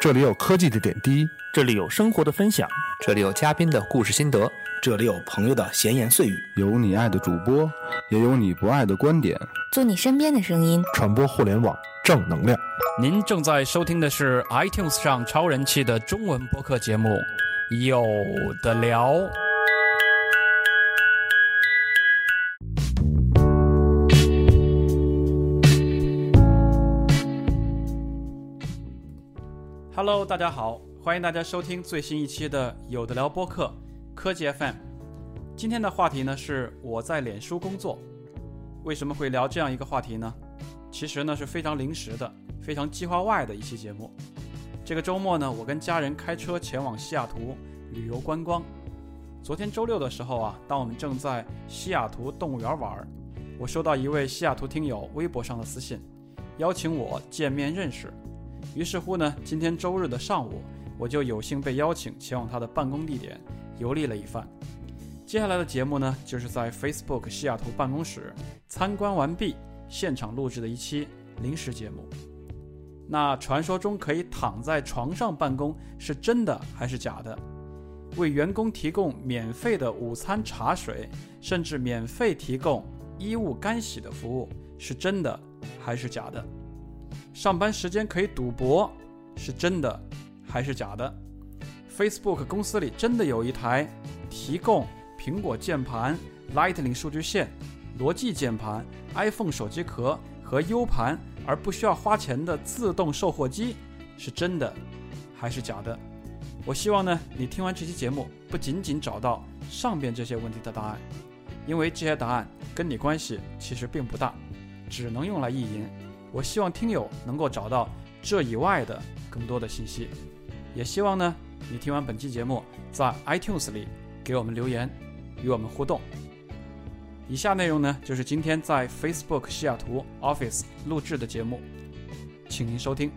这里有科技的点滴，这里有生活的分享，这里有嘉宾的故事心得，这里有朋友的闲言碎语，有你爱的主播，也有你不爱的观点，做你身边的声音，传播互联网正能量。您正在收听的是 iTunes 上超人气的中文播客节目《有的聊》。Hello，大家好，欢迎大家收听最新一期的《有的聊》播客科技 FM。今天的话题呢是我在脸书工作。为什么会聊这样一个话题呢？其实呢是非常临时的、非常计划外的一期节目。这个周末呢，我跟家人开车前往西雅图旅游观光。昨天周六的时候啊，当我们正在西雅图动物园玩，我收到一位西雅图听友微博上的私信，邀请我见面认识。于是乎呢，今天周日的上午，我就有幸被邀请前往他的办公地点游历了一番。接下来的节目呢，就是在 Facebook 西雅图办公室参观完毕，现场录制的一期临时节目。那传说中可以躺在床上办公是真的还是假的？为员工提供免费的午餐、茶水，甚至免费提供衣物干洗的服务是真的还是假的？上班时间可以赌博是真的还是假的？Facebook 公司里真的有一台提供苹果键盘、Lightning 数据线、罗技键盘、iPhone 手机壳和 U 盘而不需要花钱的自动售货机是真的还是假的？我希望呢，你听完这期节目不仅仅找到上边这些问题的答案，因为这些答案跟你关系其实并不大，只能用来意淫。我希望听友能够找到这以外的更多的信息，也希望呢，你听完本期节目，在 iTunes 里给我们留言，与我们互动。以下内容呢，就是今天在 Facebook 西雅图 Office 录制的节目，请您收听。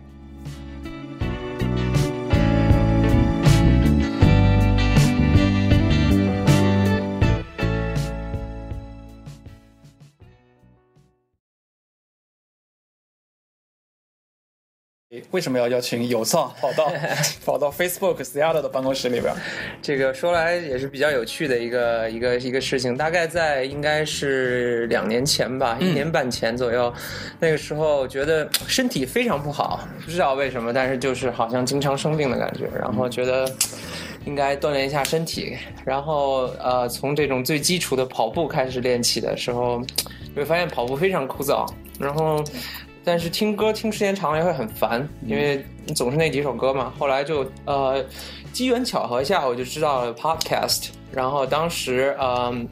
为什么要邀请有藏 跑到 跑到 Facebook Seattle 的办公室里边？这个说来也是比较有趣的一个一个一个事情。大概在应该是两年前吧，一年半前左右，那个时候觉得身体非常不好，不知道为什么，但是就是好像经常生病的感觉，然后觉得应该锻炼一下身体，然后呃，从这种最基础的跑步开始练起的时候，会发现跑步非常枯燥，然后。但是听歌听时间长了也会很烦，因为你总是那几首歌嘛。后来就呃，机缘巧合下我就知道了 podcast，然后当时嗯，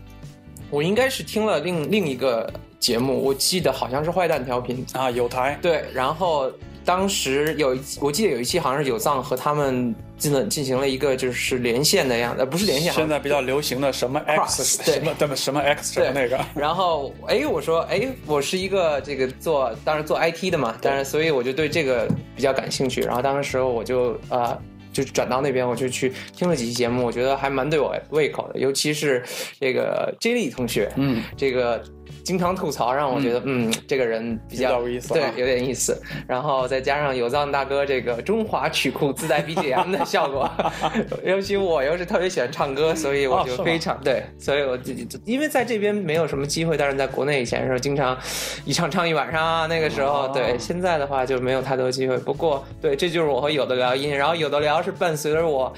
我应该是听了另另一个节目，我记得好像是坏蛋调频啊，有台对，然后。当时有一，我记得有一期好像是有藏和他们进了进行了一个就是连线的样子，不是连线，现在比较流行的什么 X 什么什么什么 X 什么那个。然后哎，我说哎，我是一个这个做当时做 IT 的嘛，当然所以我就对这个比较感兴趣。然后当时我就啊就转到那边，我就去听了几期节目，我觉得还蛮对我胃口的，尤其是这个 J 莉同学，嗯，这个。经常吐槽，让我觉得，嗯，这个人比较有意思，对，有点意思。然后再加上有藏大哥这个中华曲库自带 BGM 的效果，尤其我又是特别喜欢唱歌，所以我就非常对。所以我自己因为在这边没有什么机会，但是在国内以前的时候经常一唱唱一晚上啊。那个时候，对，现在的话就没有太多机会。不过，对，这就是我和有的聊音，然后有的聊是伴随着我。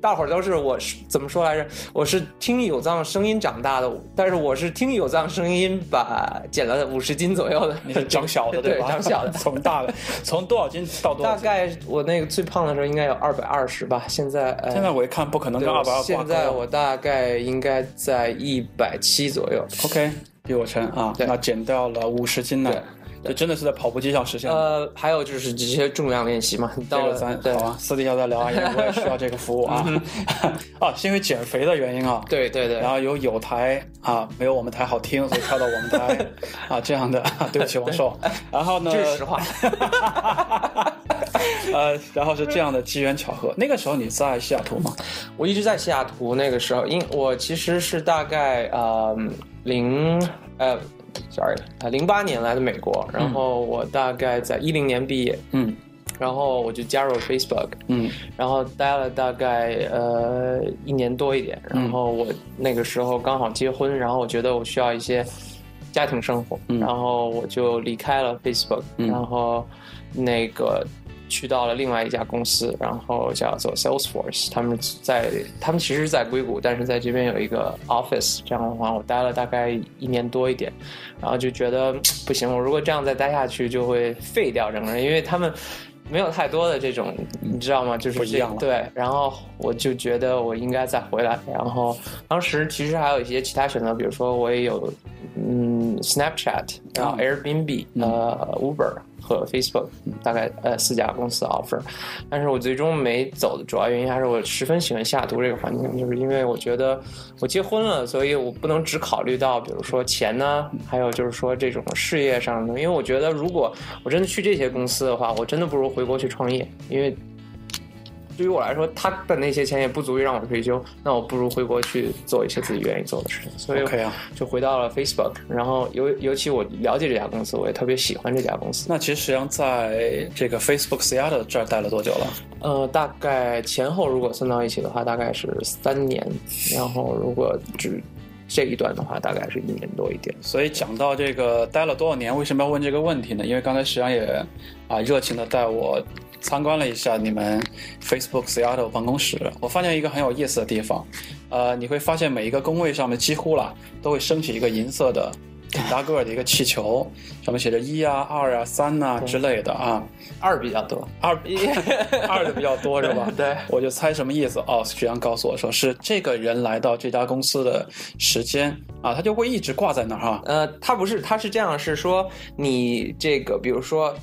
大伙儿都是我是怎么说来着？我是听有藏声音长大的，但是我是听有藏声音把 减了五十斤左右的。你是长小的对吧？长小的，从大的从多少斤到多少？大概我那个最胖的时候应该有二百二十吧。现在现在我一看不可能跟二百二现在我大概应该在一百七左右。OK，比我沉啊。那减掉了五十斤呢。这真的是在跑步机上实现呃，还有就是这些重量练习嘛。这个咱好啊，私底下再聊啊，因为我也需要这个服务啊。啊，是因为减肥的原因啊。对对对。然后有有台啊，没有我们台好听，所以跳到我们台 啊，这样的。对不起，王硕。然后呢？这是实话。呃，然后是这样的机缘巧合。那个时候你在西雅图吗？我一直在西雅图。那个时候，因我其实是大概呃零呃。Sorry，啊，零八年来的美国，然后我大概在一零年毕业，嗯，然后我就加入了 Facebook，嗯。然后待了大概呃一年多一点，然后我那个时候刚好结婚，然后我觉得我需要一些家庭生活，嗯。然后我就离开了 Facebook，、嗯。然后那个去到了另外一家公司，然后叫做 Salesforce，他们在他们其实是在硅谷，但是在这边有一个 office，这样的话我待了大概一年多一点，然后就觉得不行，我如果这样再待下去就会废掉整个人，因为他们。没有太多的这种，你知道吗？就是这样对，然后我就觉得我应该再回来。然后当时其实还有一些其他选择，比如说我也有嗯 Snapchat，然后 Airbnb，、呃 Uber 和 Facebook，大概呃四家公司 offer，但是我最终没走的主要原因还是我十分喜欢下毒这个环境，就是因为我觉得我结婚了，所以我不能只考虑到比如说钱呢，还有就是说这种事业上的，因为我觉得如果我真的去这些公司的话，我真的不如回国去创业，因为。对于我来说，他的那些钱也不足以让我退休，那我不如回国去做一些自己愿意做的事情。所以就回到了 Facebook，然后尤尤其我了解这家公司，我也特别喜欢这家公司。那其实实际上在这个 Facebook Seattle 这儿待了多久了？呃，大概前后如果算到一起的话，大概是三年，然后如果只这一段的话，大概是一年多一点。所以讲到这个待了多少年，为什么要问这个问题呢？因为刚才实际上也啊热情的带我参观了一下你们 Facebook Seattle 办公室，我发现一个很有意思的地方，呃，你会发现每一个工位上面几乎啦都会升起一个银色的挺大个儿的一个气球，上面写着一啊、二啊、三啊之类的啊，二比较多，二比 二的比较多是吧？对我就猜什么意思哦，徐阳告诉我说是这个人来到这家公司的时间啊，他就会一直挂在那儿哈。呃，他不是，他是这样，是说你这个，比如说。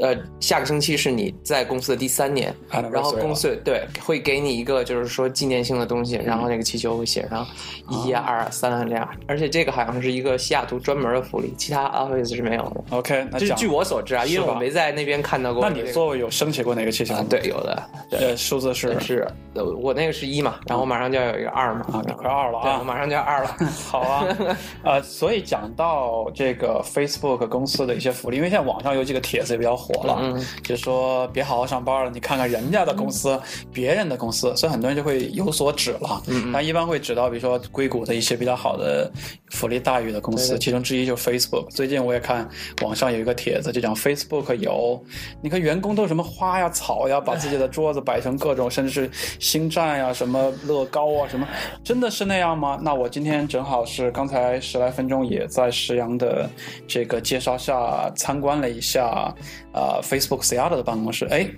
呃，下个星期是你在公司的第三年然后公司对会给你一个就是说纪念性的东西，然后那个气球会写上一啊、二啊、三啊这样，而且这个好像是一个西雅图专门的福利，其他 office 是没有的。OK，那讲这据我所知啊，因为我没在那边看到过这个。那你座位有升起过哪个气球吗？，啊对，有的，对，呃，数字是是呃我那个是一嘛，然后马上就要有一个二嘛，啊，你快二了对，我啊。马上就要二了。好啊，呃，所以讲到这个 Facebook 公司的一些福利，因为现在网上有几个帖子也比较火了，嗯就说别好好上班了，你看看人家的公司、别人的公司，所以很多人就会有所指了。嗯但一般会指到比如说硅谷的一些比较好的福利待遇的公司，其中之一就是 Facebook。最近我也看网上有一个帖子，就讲 Facebook 有，你看员工都有什么花呀、草呀，把自己的桌子摆成各种，甚至是星战呀、什么乐高啊、什么，真的是那样吗？那我今天正好是刚才十来分钟也在石阳的这个介绍下参观了一下，呃，Facebook Seattle 的办公室，哎。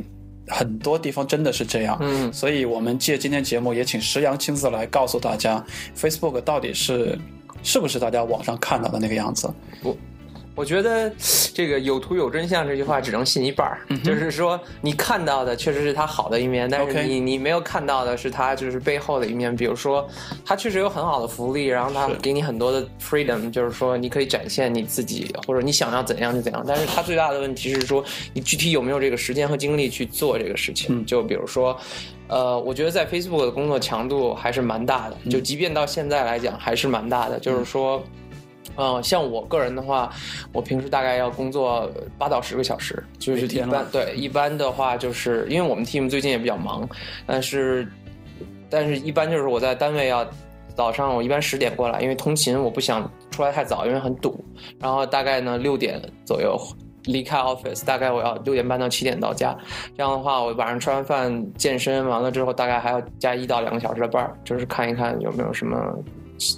很多地方真的是这样，嗯所以我们借今天节目也请石阳亲自来告诉大家，Facebook 到底是是不是大家网上看到的那个样子？我觉得这个有图有真相这句话只能信一半儿，就是说你看到的确实是他好的一面，但是你你没有看到的是他就是背后的一面。比如说，他确实有很好的福利，然后他给你很多的 freedom，就是说你可以展现你自己，或者你想要怎样就怎样。但是他最大的问题是说，你具体有没有这个时间和精力去做这个事情？就比如说。呃，我觉得在 Facebook 的工作强度还是蛮大的，就即便到现在来讲还是蛮大的。就是说，呃，像我个人的话，我平时大概要工作八到十个小时，就是一般对一般的话，就是因为我们 team 最近也比较忙，但是但是一般就是我在单位要早上我一般十点过来，因为通勤我不想出来太早，因为很堵，然后大概呢六点左右。离开 office，大概我要六点半到七点到家，这样的话，我晚上吃完饭健身完了之后，大概还要加一到两个小时的班儿，就是看一看有没有什么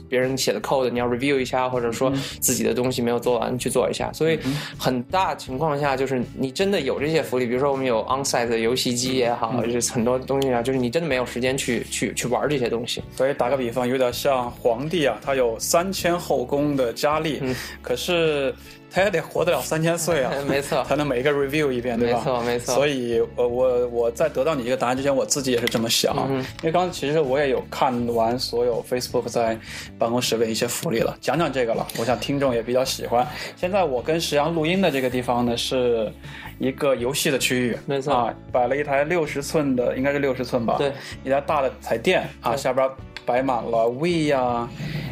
别人写的 code 你要 review 一下，或者说自己的东西没有做完去做一下。所以很大情况下就是你真的有这些福利，比如说我们有 onsite 的游戏机也好，就是很多东西啊，就是你真的没有时间去去去玩这些东西。所以打个比方，有点像皇帝啊，他有三千后宫的佳丽，嗯可是他也得活得了三千岁啊，没错才能每一个 review 一遍，对吧？没错没错所以，呃，我我在得到你这个答案之前，我自己也是这么想，嗯因为刚刚其实我也有看完所有 Facebook 在办公室的一些福利了，讲讲这个了，我想听众也比较喜欢。现在我跟石阳录音的这个地方呢，是一个游戏的区域，没错啊，摆了一台六十寸的，应该是六十寸吧，对，一台大的彩电啊，下边摆满了 V 啊、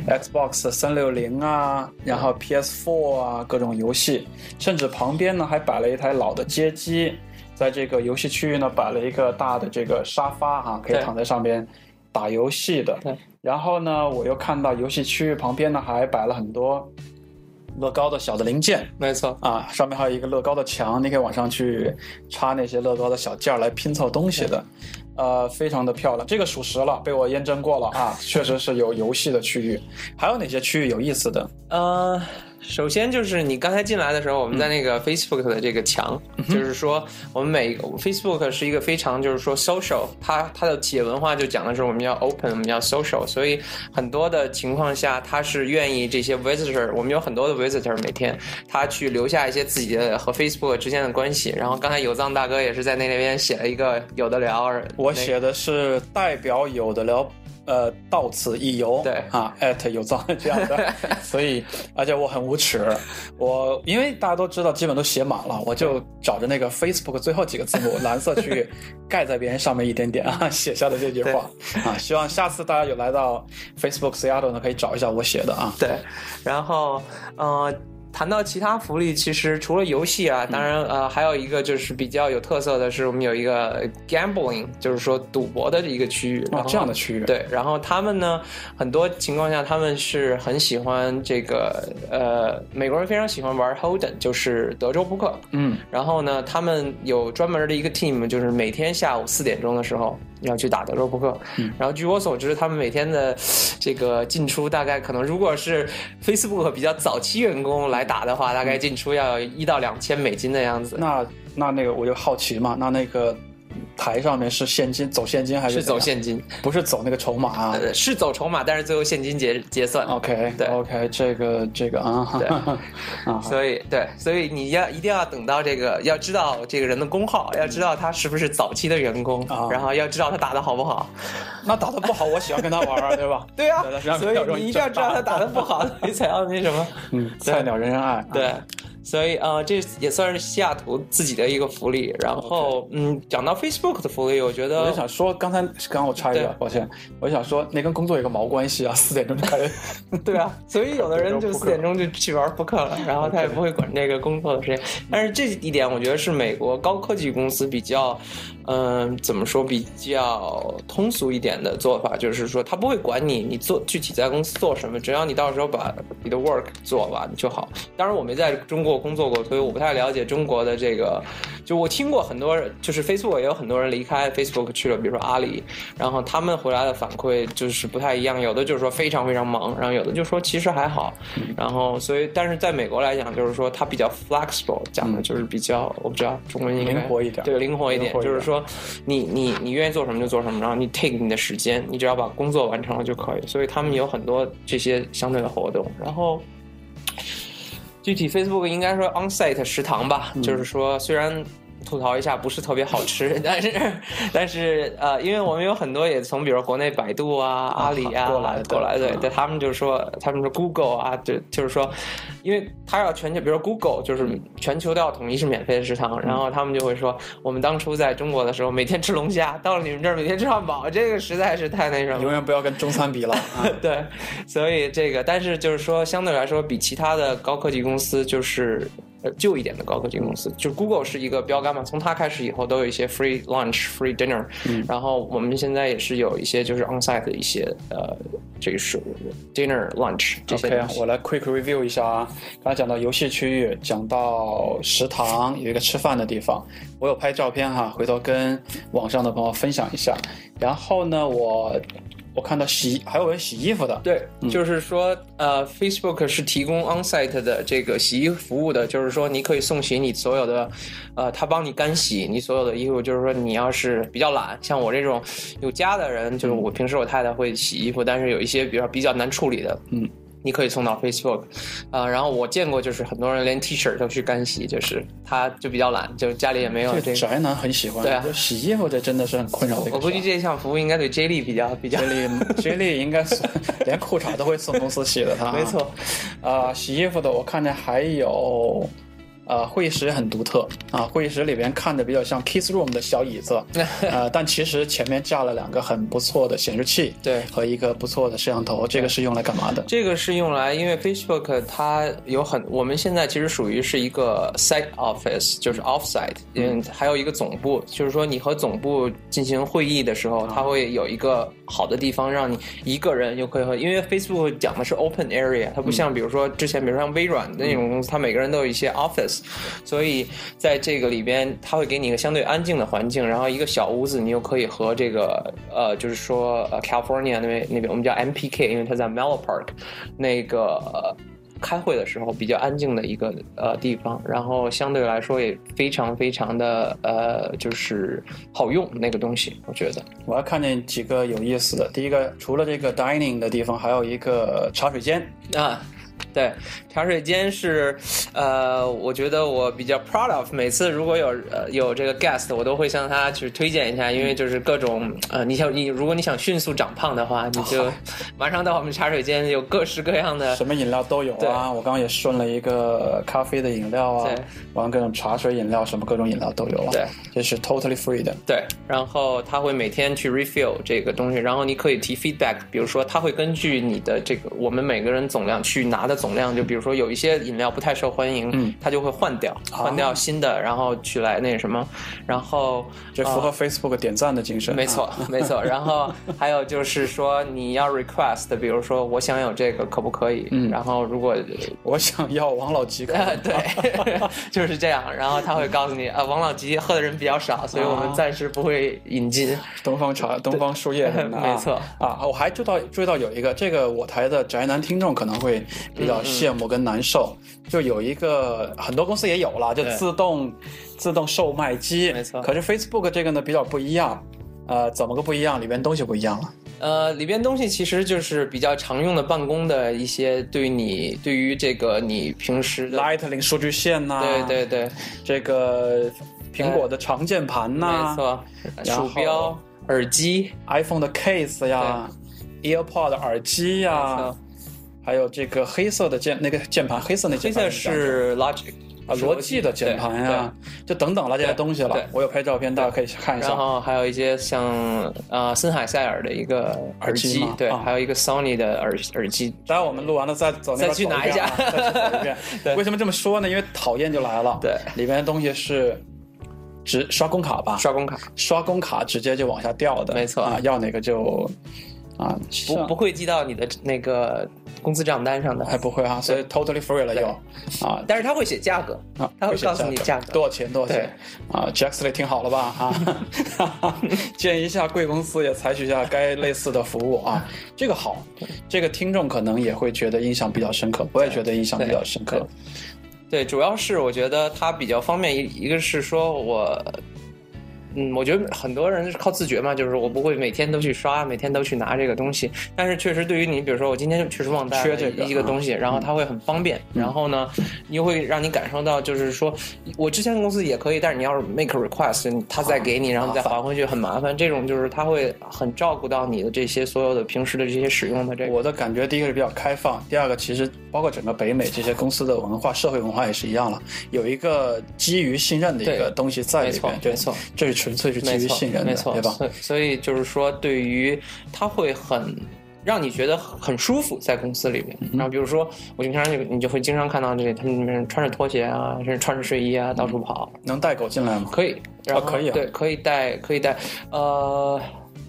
Xbox 三六零啊，然后 PS4 啊各种游戏，甚至旁边呢还摆了一台老的街机。在这个游戏区域呢摆了一个大的这个沙发哈、可以躺在上边打游戏的。对。然后呢，我又看到游戏区域旁边呢还摆了很多乐高的小的零件没错，啊，上面还有一个乐高的墙，你可以往上去插那些乐高的小件儿来拼凑东西的。呃，非常的漂亮，这个属实了，被我验证过了啊，确实是有游戏的区域。还有哪些区域有意思的？呃，首先就是你刚才进来的时候，我们在那个 Facebook 的这个墙，就是说我们每个 Facebook 是一个非常就是说 social，它它的企业文化就讲的是我们要 open，我们要 social，所以很多的情况下，它是愿意这些 visitor，我们有很多的 visitor 每天他去留下一些自己的和 Facebook 之间的关系。然后刚才有藏大哥也是在那边写了一个有的聊，我写的是代表有的聊，呃，到此一游，对。啊，艾特有藏这样的，所以而且我很无耻，我因为大家都知道，基本都写满了，我就找着那个 Facebook 最后几个字母蓝色区域 盖在别人上面一点点啊，写下的这句话啊，希望下次大家有来到 Facebook Seattle 呢，可以找一下我写的啊，对，然后呃，谈到其他福利，其实除了游戏啊，当然呃，还有一个就是比较有特色的是，我们有一个 gambling，就是说赌博的一个区域。然哦，后这样的区域，，对，然后他们呢，很多情况下他们是很喜欢这个呃，美国人非常喜欢玩 Holden，就是德州扑克。嗯，然后呢，他们有专门的一个 team，就是每天下午四点钟的时候要去打德州扑克。嗯然后据我所知，他们每天的这个进出大概可能，如果是 Facebook 比较早期员工来打的话，大概进出要一到两千美金的样子。那那那个我就好奇嘛，那那个台上面是现金走现金还是是走现金，不是走那个筹码啊？呃，是走筹码，但是最后现金结结算。OK，对。OK，这个这个啊，对。啊，所以对，所以你要一定要等到这个，要知道这个人的工号，要知道他是不是早期的员工，啊。然后要知道他打的好不好。那打的不好，我喜欢跟他玩儿，对吧？对啊，所以你一定要知道他打的不好，你才要那什么。嗯，菜鸟人人爱，对，所以呃，这也算是西雅图自己的一个福利。然后嗯，讲到 Facebook 的福利，我觉我得就想说，刚才刚刚我插一对个，抱歉，我就想说，那跟工作有个毛关系啊？四点钟就开始，对啊，所以有的人就四点钟就去玩扑克了，然后他也不会管这个工作的时间。但是这一点，我觉得是美国高科技公司比较，嗯、怎么说比较通俗一点的做法，就是说他不会管你你做具体在公司做什么，只要你到时候把你的 work 做完就好。当然我没在中国工作过，所以我不太了解中国的这个。就我听过很多人，就是 Facebook 也有很多人离开 Facebook 去了，比如说阿里，然后他们回来的反馈就是不太一样，有的就是说非常非常忙，然后有的就说其实还好，然后所以但是在美国来讲，就是说它比较 flexible，讲的就是比较我不知道中文应该灵活一点对，灵活一点，灵活一点就是说你你你愿意做什么就做什么，然后你 take 你的时间，你只要把工作完成了就可以，所以他们有很多这些相对的活动，然后。具体 Facebook 应该说 on-site 食堂吧，嗯。就是说虽然吐槽一下不是特别好吃，但是但是呃，因为我们有很多也从比如国内百度啊、阿里啊过来的过来，对嗯对，他们就是说他们说 Google 啊，就就是说，因为他要全球，比如说 Google 就是全球都要统一是免费的食堂，然后他们就会说，我们当初在中国的时候每天吃龙虾，到了你们这儿每天吃汉堡，这个实在是太那什么永。远不要跟中餐比了啊！对，所以这个，但是就是说，相对来说，比其他的高科技公司就是。呃，旧一点的高科技公司，就 Google 是一个标杆嘛，从它开始以后都有一些 free lunch、free dinner，、然后我们现在也是有一些就是 on-site 的一些呃，这个是 dinner、lunch 这些 OK。我来 quick review 一下啊。刚才讲到游戏区域，讲到食堂有一个吃饭的地方，我有拍照片哈，回头跟网上的朋友分享一下。然后呢，我我看到洗还有人洗衣服的，对，就是说，呃，Facebook 是提供 on-site 的这个洗衣服务的，就是说你可以送洗你所有的，呃，他帮你干洗你所有的衣服。就是说你要是比较懒，像我这种有家的人，就是我平时我太太会洗衣服，但是有一些比较比较难处理的，嗯。你可以送到 Facebook，啊、然后我见过，就是很多人连 T 恤都去干洗，就是他就比较懒，就家里也没有这个。宅男很喜欢。对啊就洗衣服这真的是很困扰的一个事儿。我估计这项服务应该对 J 莉比较比较 J 莉 J 莉应该是 连裤衩都会送公司洗的，他没错。啊、洗衣服的我看见还有呃，会议室也很独特啊，会议室里边看着比较像 Kiss Room 的小椅子，呃，但其实前面架了两个很不错的显示器，对和一个不错的摄像头，这个是用来干嘛的？这个是用来，因为 Facebook 它有很，我们现在其实属于是一个 site office，就是 offsite，嗯，还有一个总部，就是说你和总部进行会议的时候，它会有一个好的地方让你一个人就可以和，因为 Facebook 讲的是 open area，它不像比如说之前，比如像微软的那种公司，它每个人都有一些 office，所以在这个里边，它会给你一个相对安静的环境，然后一个小屋子，你又可以和这个呃，就是说呃 California 那边那边我们叫 MPK，因为它在 Mellow Park 那个。呃开会的时候比较安静的一个呃地方，然后相对来说也非常非常的呃就是好用那个东西，我觉得我还看见几个有意思的。第一个，除了这个 dining 的地方，还有一个茶水间。啊。对，茶水间是，呃，我觉得我比较 proud of。每次如果有呃有这个 guest，我都会向他去推荐一下，因为就是各种呃，你想你如果你想迅速长胖的话，你就 马上到我们茶水间，有各式各样的什么饮料都有对啊。我刚刚也顺了一个咖啡的饮料啊对，完了各种茶水饮料，什么各种饮料都有了。对，这是 totally free 的。对，然后他会每天去 refill 这个东西，然后你可以提 feedback，比如说他会根据你的这个我们每个人总量去拿的总量，就比如说有一些饮料不太受欢迎，嗯它就会换掉，换掉新的，然后去来那什么，然后这符合 Facebook 点赞的精神。没错啊，没错。然后还有就是说，你要 request，比如说我想有这个，可不可以？嗯然后如果我想要王老吉 对，就是这样。然后他会告诉你，啊，王老吉喝的人比较少，所以我们暂时不会引进。东方茶、东方树叶什么的啊，没错啊。我还注到注意到有一个，这个我台的宅男听众可能会比较羡慕跟难受，就有一个很多公司也有了，就自动自动售卖机，没错。可是 Facebook 这个呢比较不一样，呃，怎么个不一样？里边东西不一样了。呃，里边东西其实就是比较常用的办公的一些，对于你对于这个你平时，Lightning 数据线呐、对对对，这个苹果的长键盘呐、没错，鼠标、耳机，iPhone 的 case 呀 AirPod 的耳机没呀错，还有这个黑色的键那个键盘，黑色那这个键盘黑色是 Logic 啊，罗技的键盘呀，就等等了这些东西了。我有拍照片，大家可以看一下然下。后还有一些像啊森海塞尔的一个耳机嘛对，啊还有一个 Sony 的耳耳机。待会儿我们录完了再走再去拿一下遍啊再走一遍 对为什么这么说呢？因为讨厌就来了。对里面的东西是直刷工卡吧？刷工卡刷工卡直接就往下掉的，没错啊，要哪个就啊，不不会寄到你的那个工资账单上的，还不会啊，所以 totally free 了又。啊。但是他会写价格，啊，他会告诉你价格。多少钱多少钱。啊？Jaxley 听好了吧啊？建议一下贵公司也采取一下该类似的服务啊，这个好，这个听众可能也会觉得印象比较深刻，我也觉得印象比较深刻。对，主要是我觉得它比较方便，一一个是说我，嗯，我觉得很多人是靠自觉嘛，就是我不会每天都去刷，每天都去拿这个东西。但是确实对于你，比如说我今天确实忘带了一个东西，然后它会很方便，然后呢，你又会让你感受到，就是说我之前的公司也可以，但是你要是 make a request，他再给你，然后你再还回去很麻烦。这种就是他会很照顾到你的这些所有的平时的这些使用的这个。我的感觉，第一个是比较开放，第二个其实包括整个北美这些公司的文化、社会文化也是一样了，有一个基于信任的一个东西在里没错边，对没错，这是纯粹是基，于信任的，没错，对吧？所以所以就是说，对于他会很让你觉得很舒服在公司里面。嗯然后比如说，我经常就你就会经常看到这里他们里面穿着拖鞋啊，甚至穿着睡衣啊到处跑，能带狗进来吗？可以，然后可以啊对，可以带，可以带。呃，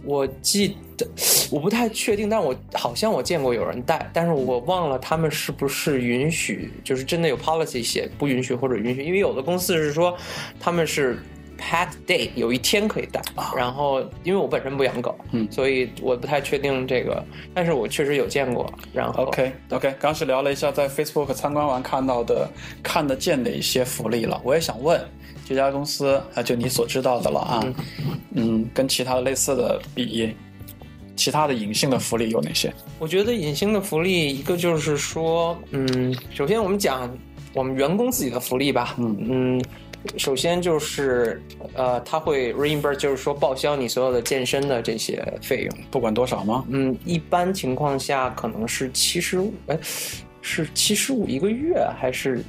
我记得我不太确定，但我好像我见过有人带，但是我忘了他们是不是允许，就是真的有 policy 写不允许或者允许，因为有的公司是说他们是。Pet day 有一天可以带，然后因为我本身不养狗，啊嗯所以我不太确定这个，但是我确实有见过。然后 OK OK，刚是聊了一下在 Facebook 参观完看到的、看得见的一些福利了。我也想问，这家公司啊，就你所知道的了啊，嗯，跟其他的类似的比，其他的隐性的福利有哪些？我觉得隐性的福利，一个就是说，嗯，首先我们讲我们员工自己的福利吧，嗯嗯首先就是呃，他会 reimburse，就是说报销你所有的健身的这些费用。不管多少吗？嗯，一般情况下可能是七十五，哎，是七十五一个月还是？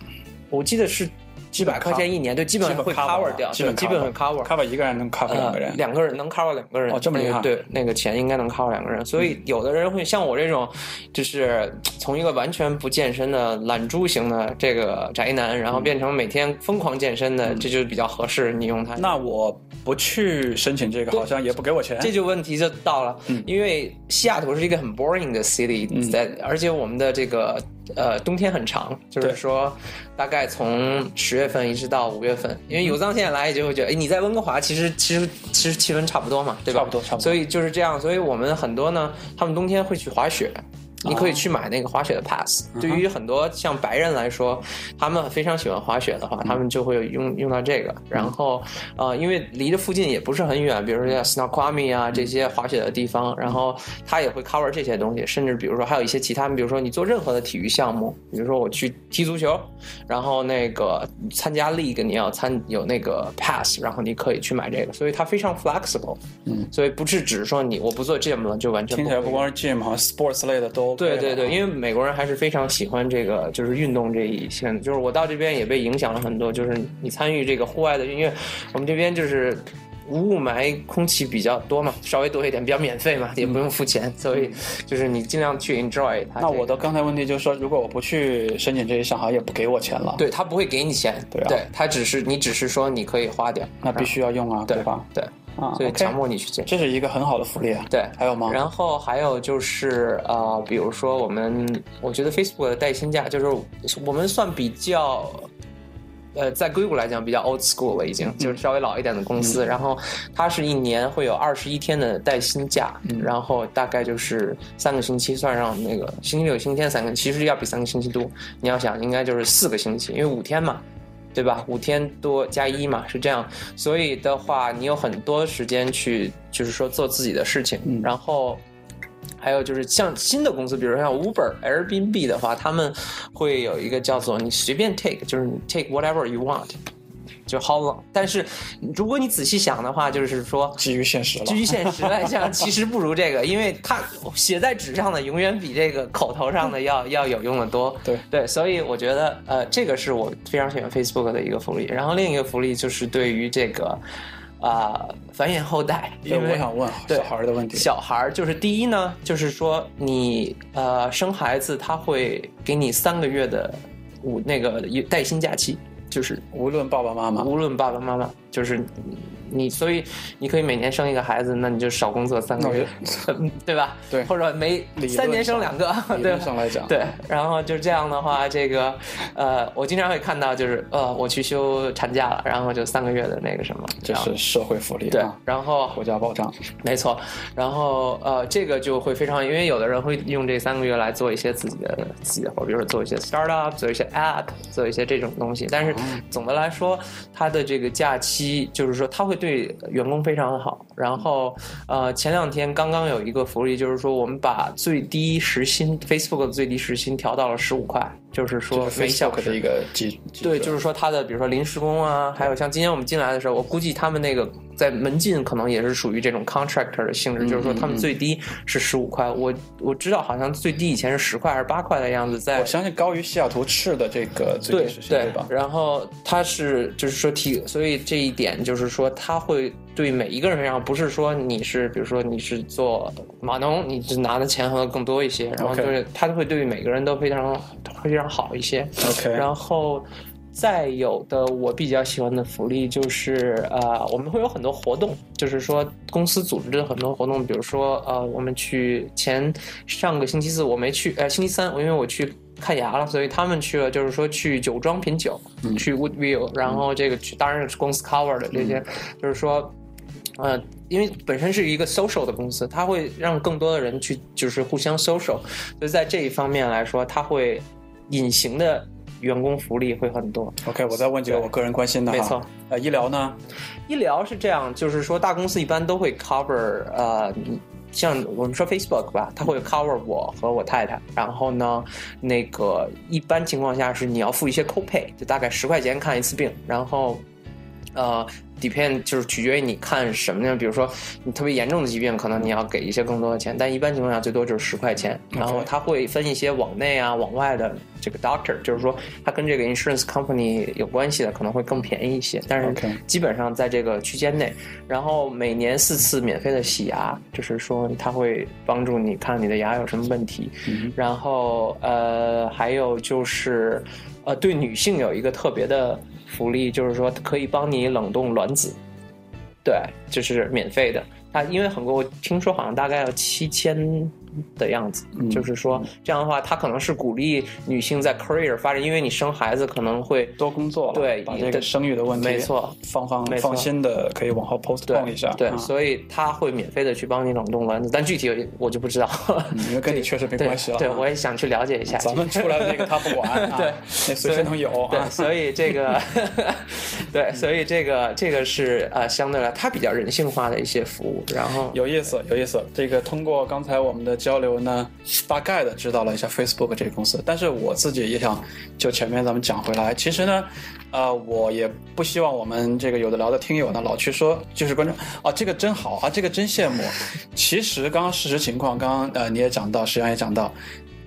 我记得是基本100块钱一年，对，基本上会 cover 掉，基本基本会 cover。cover 一个人能 cover 两个人，呃，两个人能 cover 两个人，哦这么厉害对，那个钱应该能 cover 两个人。所以有的人会像我这种，就是从一个完全不健身的懒猪型的这个宅男，然后变成每天疯狂健身的，这就比较合适你用它。那我不去申请这个，好像也不给我钱。这就问题就到了，嗯因为西雅图是一个很 boring 的 city，在、而且我们的这个呃冬天很长，就是说大概从十月份一直到五月份，因为有藏线来也就会觉得，哎，你在温哥华其实其实其实气温差不多嘛，对吧？差不多差不多所以就是这样，所以我们很多呢，他们冬天会去滑雪。你可以去买那个滑雪的 pass。对于很多像白人来说，他们非常喜欢滑雪的话，他们就会用用到这个。然后，呃，因为离着附近也不是很远，比如说像 Snoqualmie 啊这些滑雪的地方，然后他也会 cover 这些东西，甚至比如说还有一些其他，比如说你做任何的体育项目，比如说我去踢足球，然后那个参加 league 你要参有那个 pass，然后你可以去买这个，所以它非常 flexible。嗯，所以不是只是说你我不做 gym 了就完全会听起来不光是 gym 好像 sports 类的都 OK 对对对，因为美国人还是非常喜欢这个，就是运动这一线。就是我到这边也被影响了很多，就是你参与这个户外的，因为我们这边就是无雾霾，空气比较多嘛，稍微多一点，比较免费嘛，也不用付钱，所以就是你尽量去 enjoy 它这个。那我的刚才问题就是说，如果我不去申请这一项，好像也不给我钱了。，对他不会给你钱，对啊他只是你只是说你可以花点，那必须要用啊，对吧？对，啊，所以强迫你去健身。这是一个很好的福利啊。对，还有吗？然后还有就是呃，比如说我们，我觉得 Facebook 的带薪假就是我们算比较。呃，在硅谷来讲比较 old school 了，已经就是稍微老一点的公司。然后它是一年会有二十一天的带薪假，然后大概就是三个星期，算上那个星期六、星期天三个，其实要比三个星期多。你要想，应该就是四个星期，因为五天嘛，对吧？五天多加一嘛，是这样。所以的话，你有很多时间去，就是说做自己的事情。然后还有就是像新的公司，比如说像 Uber、Airbnb 的话，他们会有一个叫做你随便 take，就是你 take whatever you want。就 how long，但是如果你仔细想的话，就是说基于现实了。基于现实来讲，其实不如这个，因为它写在纸上的永远比这个口头上的要要有用的多。对对，所以我觉得呃，这个是我非常喜欢 Facebook 的一个福利。然后另一个福利就是对于这个啊、繁衍后代，因为我想问小孩儿的问题。小孩儿就是第一呢，就是说你呃生孩子，他会给你三个月的五那个带薪假期，就是无论爸爸妈妈，无论爸爸妈妈，就是你，所以你可以每年生一个孩子，那你就少工作三个月，对吧？对或者每三年生两个，理对论上来讲，对，然后就这样的话，这个呃，我经常会看到，就是呃，我去休产假了，然后就三个月的那个什么，这是社会福利对啊，，然后国家保障。没错，然后呃，这个就会非常，因为有的人会用这三个月来做一些自己的自己的活，比如说做一些 startup，做一些 app，做一些这种东西。但是总的来说，它的这个假期就是说，他会对员工非常好。然后呃，前两天刚刚有一个福利，就是说我们把最低时薪 Facebook 的最低时薪调到了十五块，就是说每小 Facebook 时的一个基，对，就是说他的，比如说临时工啊，还有像今天我们进来的时候，我估计他们那个在门禁可能也是属于这种 contractor 的性质，就是说他们最低是十五块，我我知道好像最低以前是十块还是八块的样子，在我相信高于西雅图市的这个最对低时薪，对吧？然后他是就是说提，所以这一点就是说他会对每一个人身上，不是说你是比如说你是做码农，你是拿的钱可能更多一些，然后就是他会对每个人都非常非常好一些。OK，然后再有的我比较喜欢的福利就是呃，我们会有很多活动，就是说公司组织的很多活动，比如说呃，我们去前上个星期四我没去，呃，星期三我因为我去。看牙了，所以他们去了，就是说去酒庄品酒，去 Woodville，然后这个去当然是公司 cover 的这些，就是说，呃，因为本身是一个 social 的公司，它会让更多的人去就是互相 social，所以在这一方面来说，它会隐形的员工福利会很多。OK，我再问几个我个人关心的哈，没错。呃，医疗呢？医疗是这样，就是说大公司一般都会 cover 呃。像我们说 Facebook 吧，它会 cover 我和我太太，然后呢，那个一般情况下是你要付一些 copay，就大概十块钱看一次病，然后，呃，depend 就是取决于你看什么呢？比如说你特别严重的疾病，可能你要给一些更多的钱，但一般情况下最多就是十块钱。然后他会分一些往内啊、往外的这个 doctor，就是说他跟这个 insurance company 有关系的，可能会更便宜一些。但是基本上在这个区间内。然后每年四次免费的洗牙，就是说他会帮助你看你的牙有什么问题。然后呃，还有就是呃，对女性有一个特别的福利，就是说可以帮你冷冻卵子，对，就是免费的。它因为很多，我听说好像大概要七千的样子，就是说这样的话，他可能是鼓励女性在 career 发展，因为你生孩子可能会多工作，对对把这个生育的问题，没错，放放放心的可以往后 postpone 一下，对，啊所以他会免费的去帮你冷冻卵子，但具体我就不知道，嗯因为跟你确实没关系了啊。对，我也想去了解一下。咱们出来的那个他不管，啊 对那随时能有对，啊。所以这个，对，所以这个 这个是呃，相对来他比较人性化的一些服务。然后有意思，有意思。这个通过刚才我们的交流呢，大概的知道了一下 Facebook 这个公司。但是我自己也想就前面咱们讲回来，其实呢，呃，我也不希望我们这个有的聊的听友呢老去说，就是观众啊，这个真好啊，这个真羡慕。其实刚刚事实情况，刚刚呃你也讲到，实际上也讲到。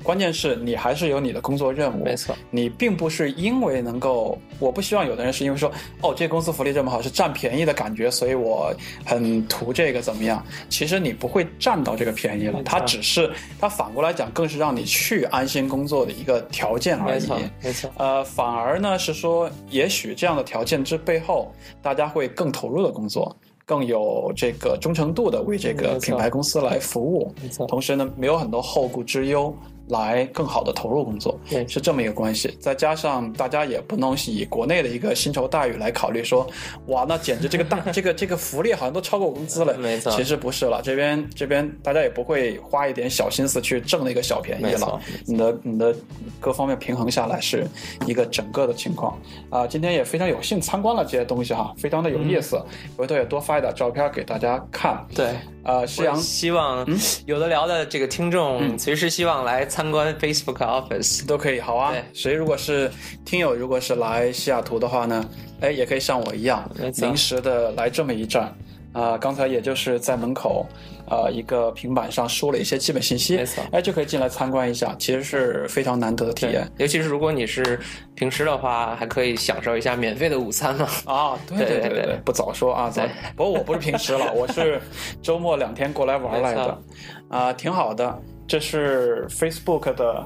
关键是你还是有你的工作任务，没错，你并不是因为能够，我不希望有的人是因为说，哦，这个公司福利这么好，是占便宜的感觉，所以我很图这个怎么样？其实你不会占到这个便宜了，它只是它反过来讲，更是让你去安心工作的一个条件而已。没错，没错，呃，反而呢是说，也许这样的条件之背后，大家会更投入的工作，更有这个忠诚度的为这个品牌公司来服务，没错同时呢，没有很多后顾之忧。来更好的投入工作，对是这么一个关系。再加上大家也不能以国内的一个薪酬待遇来考虑说，哇，那简直这个大这个这个福利好像都超过工资了。没错其实不是了，这边这边大家也不会花一点小心思去挣那个小便宜了。你的你的各方面平衡下来是一个整个的情况啊、今天也非常有幸参观了这些东西哈，非常的有意思。回头也多发一点照片给大家看。对。呃，施阳希望有的聊的这个听众随时希望来参观 Facebook Office。都可以，好啊对。谁如果是听友，如果是来西雅图的话呢，哎，也可以像我一样临时的来这么一站。啊、刚才也就是在门口，呃，一个平板上输了一些基本信息没错，哎，就可以进来参观一下，其实是非常难得的体验，尤其是如果你是平时的话，还可以享受一下免费的午餐嘛。啊。对对对不早说啊，早对。不过我不是平时了，我是周末两天过来玩来的啊、挺好的。这是 Facebook 的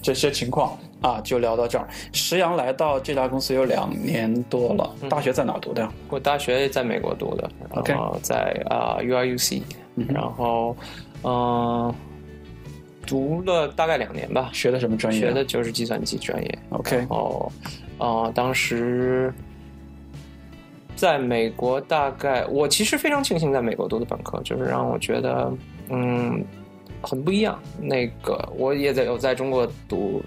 这些情况啊，就聊到这儿。石阳来到这家公司有两年多了，嗯大学在哪读的呀？我大学在美国读的，OK 然后在啊、，U R U C，、然后嗯、呃读了大概两年吧，学的什么专业？学的就是计算机专业。OK 然后呃，当时在美国大概，我其实非常庆幸在美国读的本科，就是让我觉得嗯很不一样。那个我也在有在中国读。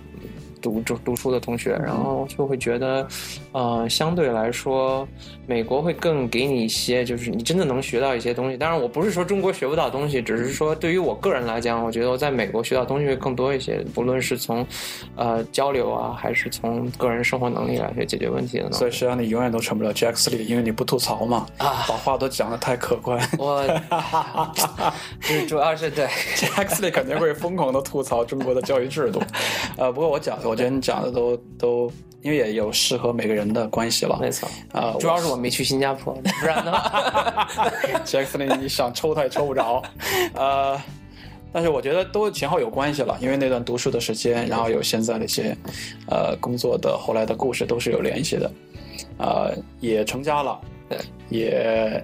读读读书的同学，然后就会觉得，呃，相对来说，美国会更给你一些，就是你真的能学到一些东西。当然，我不是说中国学不到东西，只是说对于我个人来讲，我觉得我在美国学到东西会更多一些，不论是从呃交流啊，还是从个人生活能力来去解决问题的。所以实际上你永远都成不了 Jack Lee，因为你不吐槽嘛，啊把话都讲的太客观。我主主要是对 Jack Lee 肯定会疯狂的吐槽中国的教育制度。呃，不过我讲，我觉得你讲的都都，因为也有适合每个人的关系了。没错，啊、主要是我没去新加坡，不然的话，Jack Lee 你想抽他也抽不着，呃，但是我觉得都前后有关系了，因为那段读书的时间，然后有现在的一些呃工作的后来的故事都是有联系的，呃，也成家了，也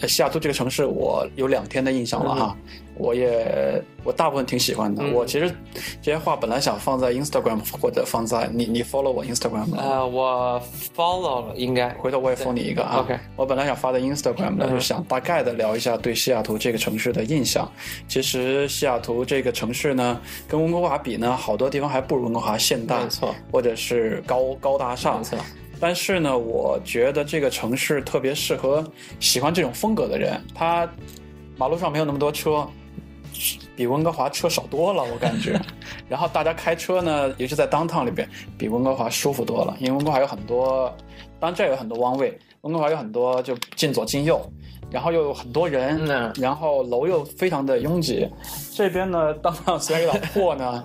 呃西雅图这个城市我有两天的印象了哈。我也我大部分挺喜欢的。嗯我其实这些话本来想放在 Instagram 或者放在你你 follow 我 Instagram 吗？呃，我 follow 了，应该回头我也 follow 你一个啊。OK 我本来想发在 Instagram 的，嗯就想大概的聊一下对西雅图这个城市的印象。其实西雅图这个城市呢，跟温哥华比呢，好多地方还不如温哥华现代，没错，或者是高高大上没。错，但是呢，我觉得这个城市特别适合喜欢这种风格的人。他马路上没有那么多车，比温哥华车少多了，我感觉。然后大家开车呢，尤其在 downtown 里边，比温哥华舒服多了，因为温哥华有很多，当然这儿有很多弯位。温哥华有很多就进左进右，然后又有很多人，嗯然后楼又非常的拥挤。这边呢，当然虽然有点破呢，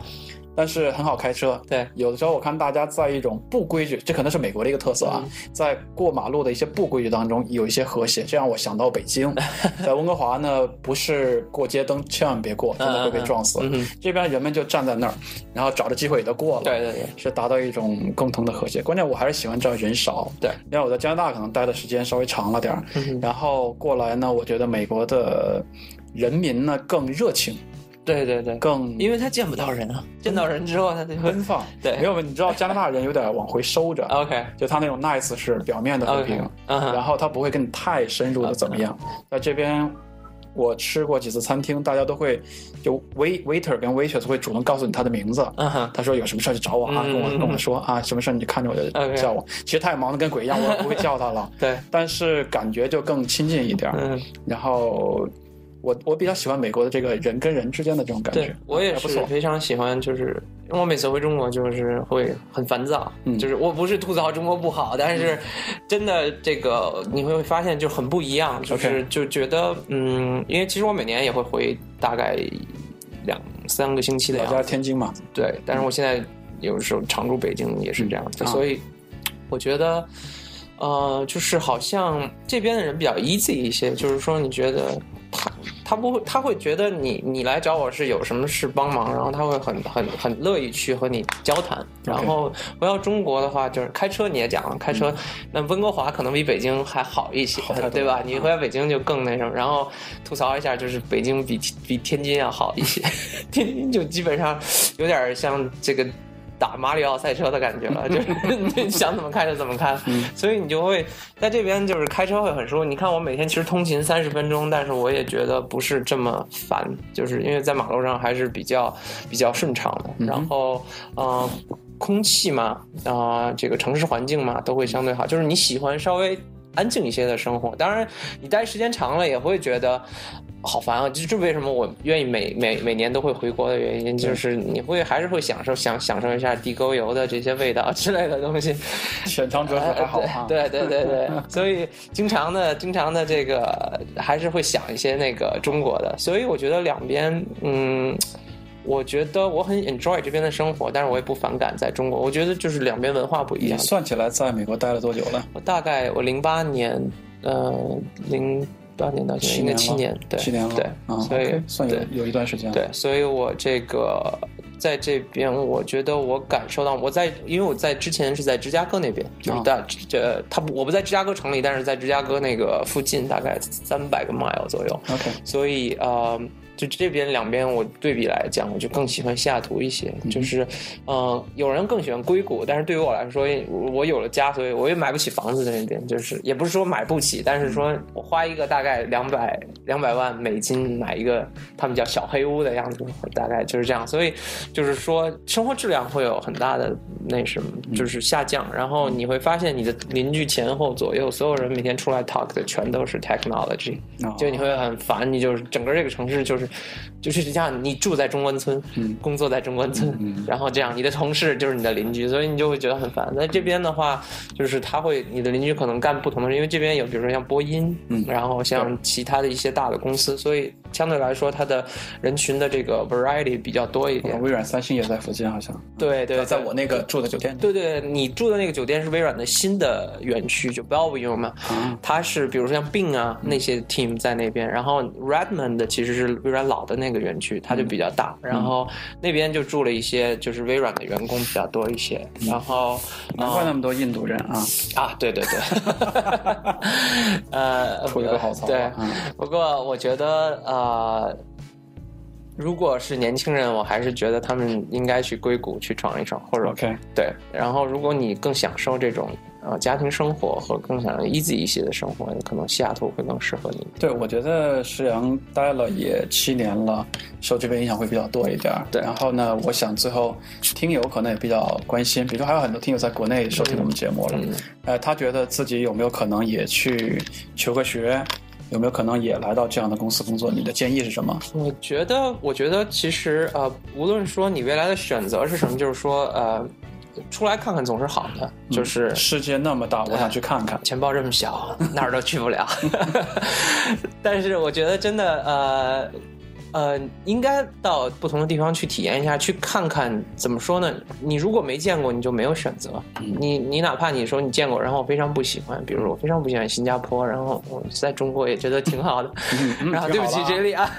但是很好开车。对有的时候我看大家在一种不规矩，这可能是美国的一个特色啊，在过马路的一些不规矩当中有一些和谐，这让我想到北京。在温哥华呢，不是过街灯千万别过，真的会被撞死。嗯嗯这边人们就站在那儿，然后找着机会也就过了。对对对，是达到一种共同的和谐。关键我还是喜欢这儿人少，对，因为我在加拿大可能待的时间稍微长了点儿，然后过来呢，我觉得美国的人民呢更热情，对对对，更因为他见不到人啊，见到人之后他就奔放。对。没有，你知道加拿大人有点往回收着。OK 就他那种 nice 是表面的和平然后他不会跟你太深入的怎么样。在这边，我吃过几次餐厅，大家都会就 wait waiter 跟 waitress 会主动告诉你他的名字，他说有什么事儿就找我啊，嗯跟我嗯。跟我说啊，什么事儿你就看着我就叫我。其实他也忙得跟鬼一样，我也不会叫他了，对，但是感觉就更亲近一点儿。嗯，然后我我比较喜欢美国的这个人跟人之间的这种感觉对觉，我也。是非常喜欢，就是因为我每次回中国就是会很烦躁，嗯就是我不是吐槽中国不好，但是真的这个你会发现就很不一样，就是就觉得嗯，因为其实我每年也会回大概两三个星期的老家样子，天津嘛，对，但是我现在有时候常驻北京也是这样子，嗯啊所以我觉得，呃，就是好像这边的人比较 easy 一些，就是说你觉得他他不会，他会觉得你你来找我是有什么事帮忙，然后他会很很很乐意去和你交谈。然后回到中国的话，就是开车你也讲了，开车、那温哥华可能比北京还好一些对吧？你回到北京就更那什么，然后吐槽一下，就是北京比比天津要好一些，天津就基本上有点像这个。打马里奥赛车的感觉了，就是 你想怎么开就怎么开，所以你就会在这边就是开车会很舒服。你看我每天其实通勤三十分钟，但是我也觉得不是这么烦，就是因为在马路上还是比较比较顺畅的。然后，呃，空气嘛，啊、这个城市环境嘛，都会相对好。就是你喜欢稍微安静一些的生活，当然你待时间长了也会觉得。好烦啊！这这为什么我愿意每每每年都会回国的原因，就是你会还是会享受享享受一下地沟油的这些味道之类的东西。浅尝辄止还好哈。呃对对对对对，所以经常的经常的这个还是会想一些那个中国的，所以我觉得两边嗯。我觉得我很 enjoy 这边的生活，但是我也不反感在中国。我觉得就是两边文化不一你样。算起来在美国待了多久了？我大概我零八年，呃，零八年到现在七年，对，七年了，对，啊，所以算有对有一段时间了。对，所以我这个在这边，我觉得我感受到我在，因为我在之前是在芝加哥那边，就是大这他我不在芝加哥城里，但是在芝加哥那个附近，大概三百个 mile 左右，OK，所以呃。就这边两边我对比来讲，我就更喜欢西雅图一些。就是，呃，有人更喜欢硅谷，但是对于我来说，我有了家，所以我也买不起房子在那边。就是也不是说买不起，但是说我花一个大概两百两百万美金买一个他们叫小黑屋的样子，大概就是这样。所以就是说生活质量会有很大的那什么，就是下降。然后你会发现你的邻居前后左右所有人每天出来 talk 的全都是 technology，哦就你会很烦，你就是整个这个城市就是就是这样，你住在中关村，嗯。工作在中关村，然后这样你的同事就是你的邻居，所以你就会觉得很烦。在这边的话，就是他会你的邻居可能干不同的事，因为这边有比如说像波音，嗯。然后像其他的一些大的公司，所以相对来说它的人群的这个 variety 比较多一点。微软、三星也在附近，好像。对对，在我那个住的酒店。对对，你住的那个酒店是微软的新的园区，就 Bellevue 嘛，啊它是比如说像 Bing 啊那些 team 在那边，然后 Redmond 其实是微软老的那个园区，它就比较大，然后那边就住了一些就是微软的员工比较多一些，然后难怪那么多印度人啊！啊，对对对，呃，出一个好槽对不过我觉得呃。如果是年轻人，我还是觉得他们应该去硅谷去闯一闯，或者 OK，对，然后如果你更享受这种呃家庭生活和更想要 easy 一些的生活，可能西雅图会更适合你。对，我觉得石阳待了也七年了，受这边影响会比较多一点儿。对。然后呢，我想最后听友可能也比较关心，比如说还有很多听友在国内收听我们节目了，嗯。呃，他觉得自己有没有可能也去求个学，有没有可能也来到这样的公司工作？你的建议是什么？我觉得，我觉得其实呃，无论说你未来的选择是什么，就是说呃，出来看看总是好的，就是世界那么大，我想去看看。钱包这么小，哪儿都去不了。但是我觉得真的，呃。呃，应该到不同的地方去体验一下，去看看怎么说呢？你如果没见过，你就没有选择。你你哪怕你说你见过，然后我非常不喜欢，比如我非常不喜欢新加坡，然后我在中国也觉得挺好的。然后对不起这里啊，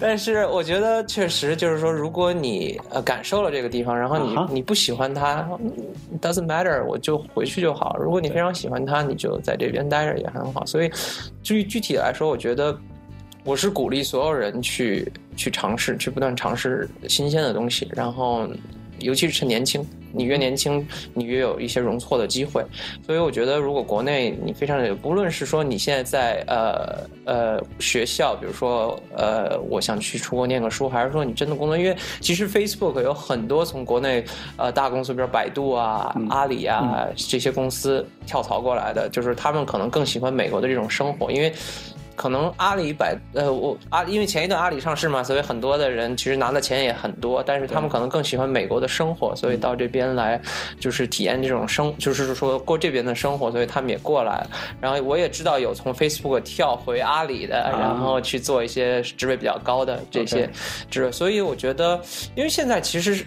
但是我觉得确实就是说，如果你呃感受了这个地方，然后你你不喜欢它，doesn't matter，我就回去就好。如果你非常喜欢它，你就在这边待着也很好。所以至于具体来说，我觉得。我是鼓励所有人去去尝试，去不断尝试新鲜的东西，然后，尤其是趁年轻，你越年轻，你越有一些容错的机会。所以我觉得，如果国内你非常的，不论是说你现在在呃呃学校，比如说呃我想去出国念个书，还是说你真的工作，因为其实 Facebook 有很多从国内呃大公司，比如百度啊、阿里啊这些公司跳槽过来的，就是他们可能更喜欢美国的这种生活，因为。可能阿里百呃我阿因为前一段阿里上市嘛，所以很多的人其实拿的钱也很多，但是他们可能更喜欢美国的生活，所以到这边来就是体验这种生，就是说过这边的生活，所以他们也过来。然后我也知道有从 Facebook 跳回阿里的，然后去做一些职位比较高的这些职位，所以我觉得，因为现在其实。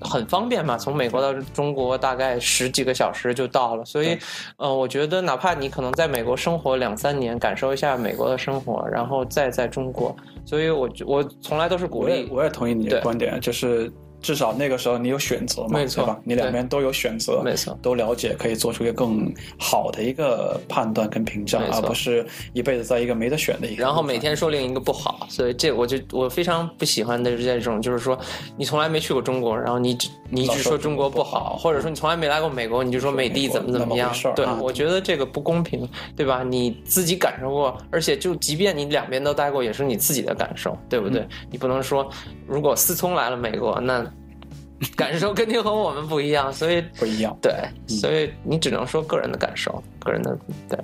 很方便嘛，从美国到中国大概十几个小时就到了，所以，呃，我觉得哪怕你可能在美国生活两三年，感受一下美国的生活，然后再在中国，所以我我从来都是鼓励。我也同意你的观点，就是。至少那个时候你有选择嘛，对吧？你两边都有选择，没错，都了解，可以做出一个更好的一个判断跟评价，而不是一辈子在一个没得选的一个。然后每天说另一个不好，所以这我就我非常不喜欢的是这种，就是说你从来没去过中国，然后你只你一直说中国不好，或者说你从来没来过美国，你就说美帝怎么怎么样？对，我觉得这个不公平，对吧？你自己感受过，而且就即便你两边都待过，也是你自己的感受，对不对？你不能说如果思聪来了美国，那。感受肯定和我们不一样，所以不一样。对，所以你只能说个人的感受，个人的对。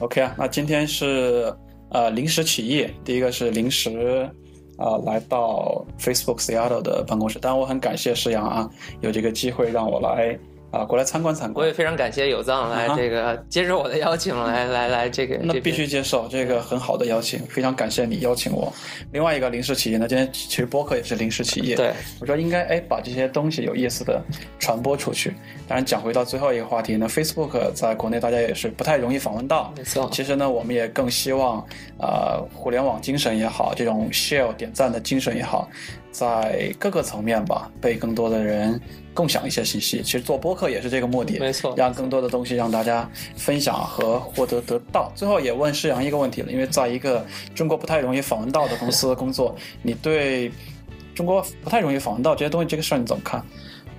OK 啊，那今天是呃临时起意，第一个是临时啊来到 Facebook Seattle 的办公室，当然我很感谢石阳啊，有这个机会让我来。啊，过来参观参观！我也非常感谢有藏来这个接受我的邀请，来来来这个。那必须接受这个很好的邀请，非常感谢你邀请我。另外一个临时起意呢，今天其实播客也是临时起意。对，我说应该哎把这些东西有意思的传播出去。当然讲回到最后一个话题呢，Facebook 在国内大家也是不太容易访问到。没错。其实呢，我们也更希望呃互联网精神也好，这种 share 点赞的精神也好。在各个层面吧，被更多的人共享一些信息。其实做播客也是这个目的，没错，让更多的东西让大家分享和获得得到。最后也问世阳一个问题了，因为在一个中国不太容易访问到的公司工作，你对中国不太容易访问到这些东西这个事儿你怎么看？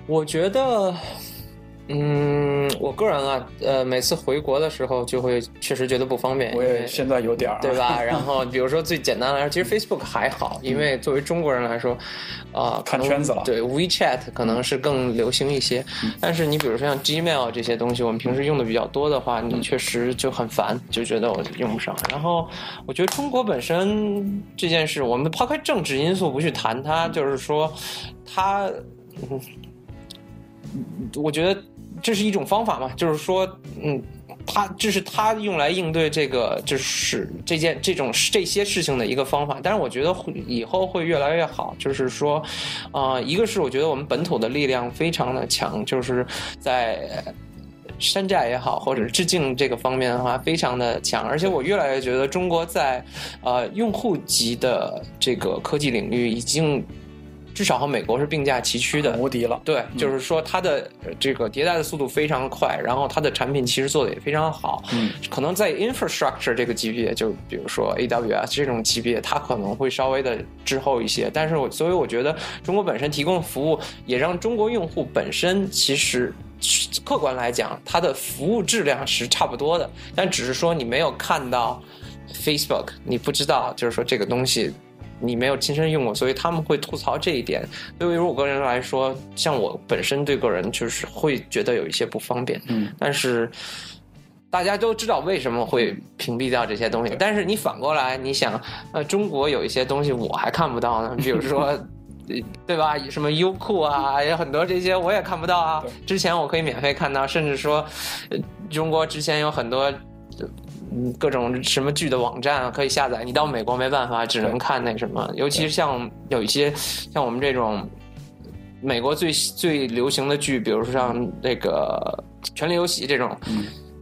我觉得。嗯，我个人啊，呃，每次回国的时候就会确实觉得不方便。我也现在有点儿，对吧？然后比如说最简单来说，其实 Facebook 还好，因为作为中国人来说，啊，看圈子了。对，WeChat 可能是更流行一些。但是你比如说像 Gmail 这些东西，我们平时用的比较多的话，你确实就很烦，就觉得我用不上。然后我觉得中国本身这件事，我们抛开政治因素不去谈它，就是说它，我觉得。这是一种方法嘛？就是说，嗯，他这是他用来应对这个，就是这件这种这些事情的一个方法。但是我觉得会以后会越来越好。就是说，啊，一个是我觉得我们本土的力量非常的强，就是在山寨也好，或者是致敬这个方面的话，非常的强。而且我越来越觉得中国在呃用户级的这个科技领域已经。至少和美国是并驾齐驱的，无敌了。对，就是说它的这个迭代的速度非常快，然后它的产品其实做的也非常好。嗯，可能在 infrastructure 这个级别，就比如说 AWS 这种级别，它可能会稍微的滞后一些。但是我所以我觉得中国本身提供的服务，也让中国用户本身其实客观来讲，它的服务质量是差不多的。但只是说你没有看到 Facebook，你不知道，就是说这个东西。你没有亲身用过，所以他们会吐槽这一点。对于我个人来说，像我本身对个人就是会觉得有一些不方便。嗯，但是大家都知道为什么会屏蔽掉这些东西。但是你反过来，你想，呃，中国有一些东西我还看不到呢，比如说对吧？什么优酷啊，有很多这些我也看不到啊。之前我可以免费看到，甚至说，呃中国之前有很多。嗯，各种什么剧的网站啊可以下载，你到美国没办法，只能看那什么。尤其是像有一些像我们这种美国最最流行的剧，比如说像那个《权力游戏》这种，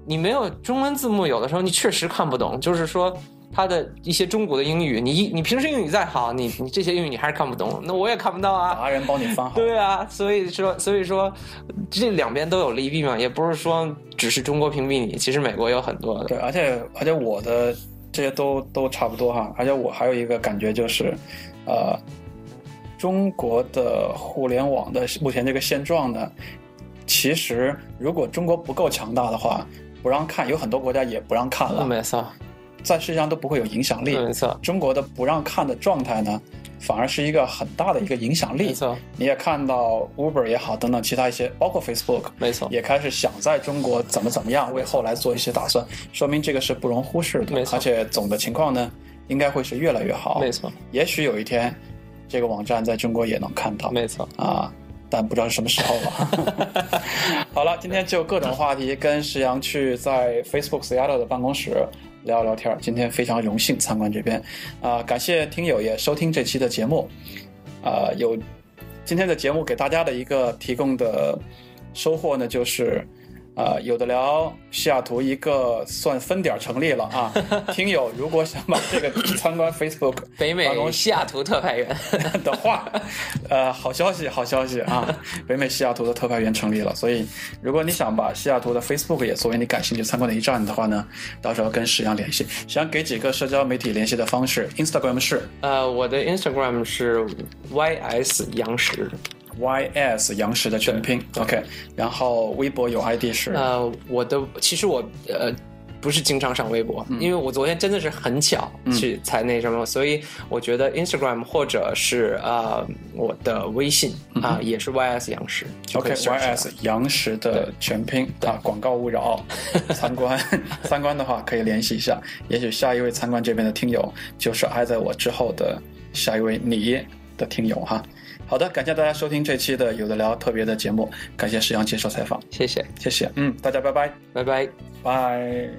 你没有中文字幕，有的时候你确实看不懂。就是说，它的一些中国的英语，你一你平时英语再好，你你这些英语你还是看不懂，那我也看不到啊。达人帮你翻好。对啊，所以说所以说这两边都有利弊嘛，也不是说只是中国屏蔽你，其实美国有很多的。对，而且而且我的这些都都差不多哈，而且我还有一个感觉就是，呃，中国的互联网的目前这个现状呢，其实如果中国不够强大的话，不让看，有很多国家也不让看了，没错，在世界上都不会有影响力。没错，中国的不让看的状态呢，反而是一个很大的一个影响力。没错，你也看到 Uber 也好，等等其他一些，包括 Facebook，没错，也开始想在中国怎么怎么样，为后来做一些打算，说明这个是不容忽视的没。错而且总的情况呢，应该会是越来越好。没错，也许有一天，这个网站在中国也能看到没错。啊，但不知道是什么时候了。好了，今天就各种话题跟石阳去在 Facebook Seattle 的办公室聊聊天儿。今天非常荣幸参观这边，啊、感谢听友也收听这期的节目，啊、有今天的节目给大家的一个提供的收获呢，就是。啊、有的聊西雅图一个算分点儿成立了啊！听友如果想把这个参观 Facebook 北美西雅图特派员，的话，呃，好消息，好消息啊！北美西雅图的特派员成立了，所以如果你想把西雅图的 Facebook 也作为你感兴趣参观的一站的话呢，到时候跟石阳联系。想给几个社交媒体联系的方式，Instagram 是呃，我的 Instagram 是 ys 杨石，ys 杨石的全拼，OK，然后微博有 ID 是？呃，我的其实我呃不是经常上微博，因为我昨天真的是很巧去才那什么，所以我觉得 Instagram 或者是呃我的微信啊、也是 ys 杨石 OK ys 杨石的全拼啊，广告勿扰。参观 参观的话可以联系一下，也许下一位参观这边的听友就是挨在我之后的下一位你的听友哈。好的感谢大家收听这期的有的聊特别的节目感谢石扬接受采访。谢谢。谢谢嗯大家拜拜。拜拜。拜。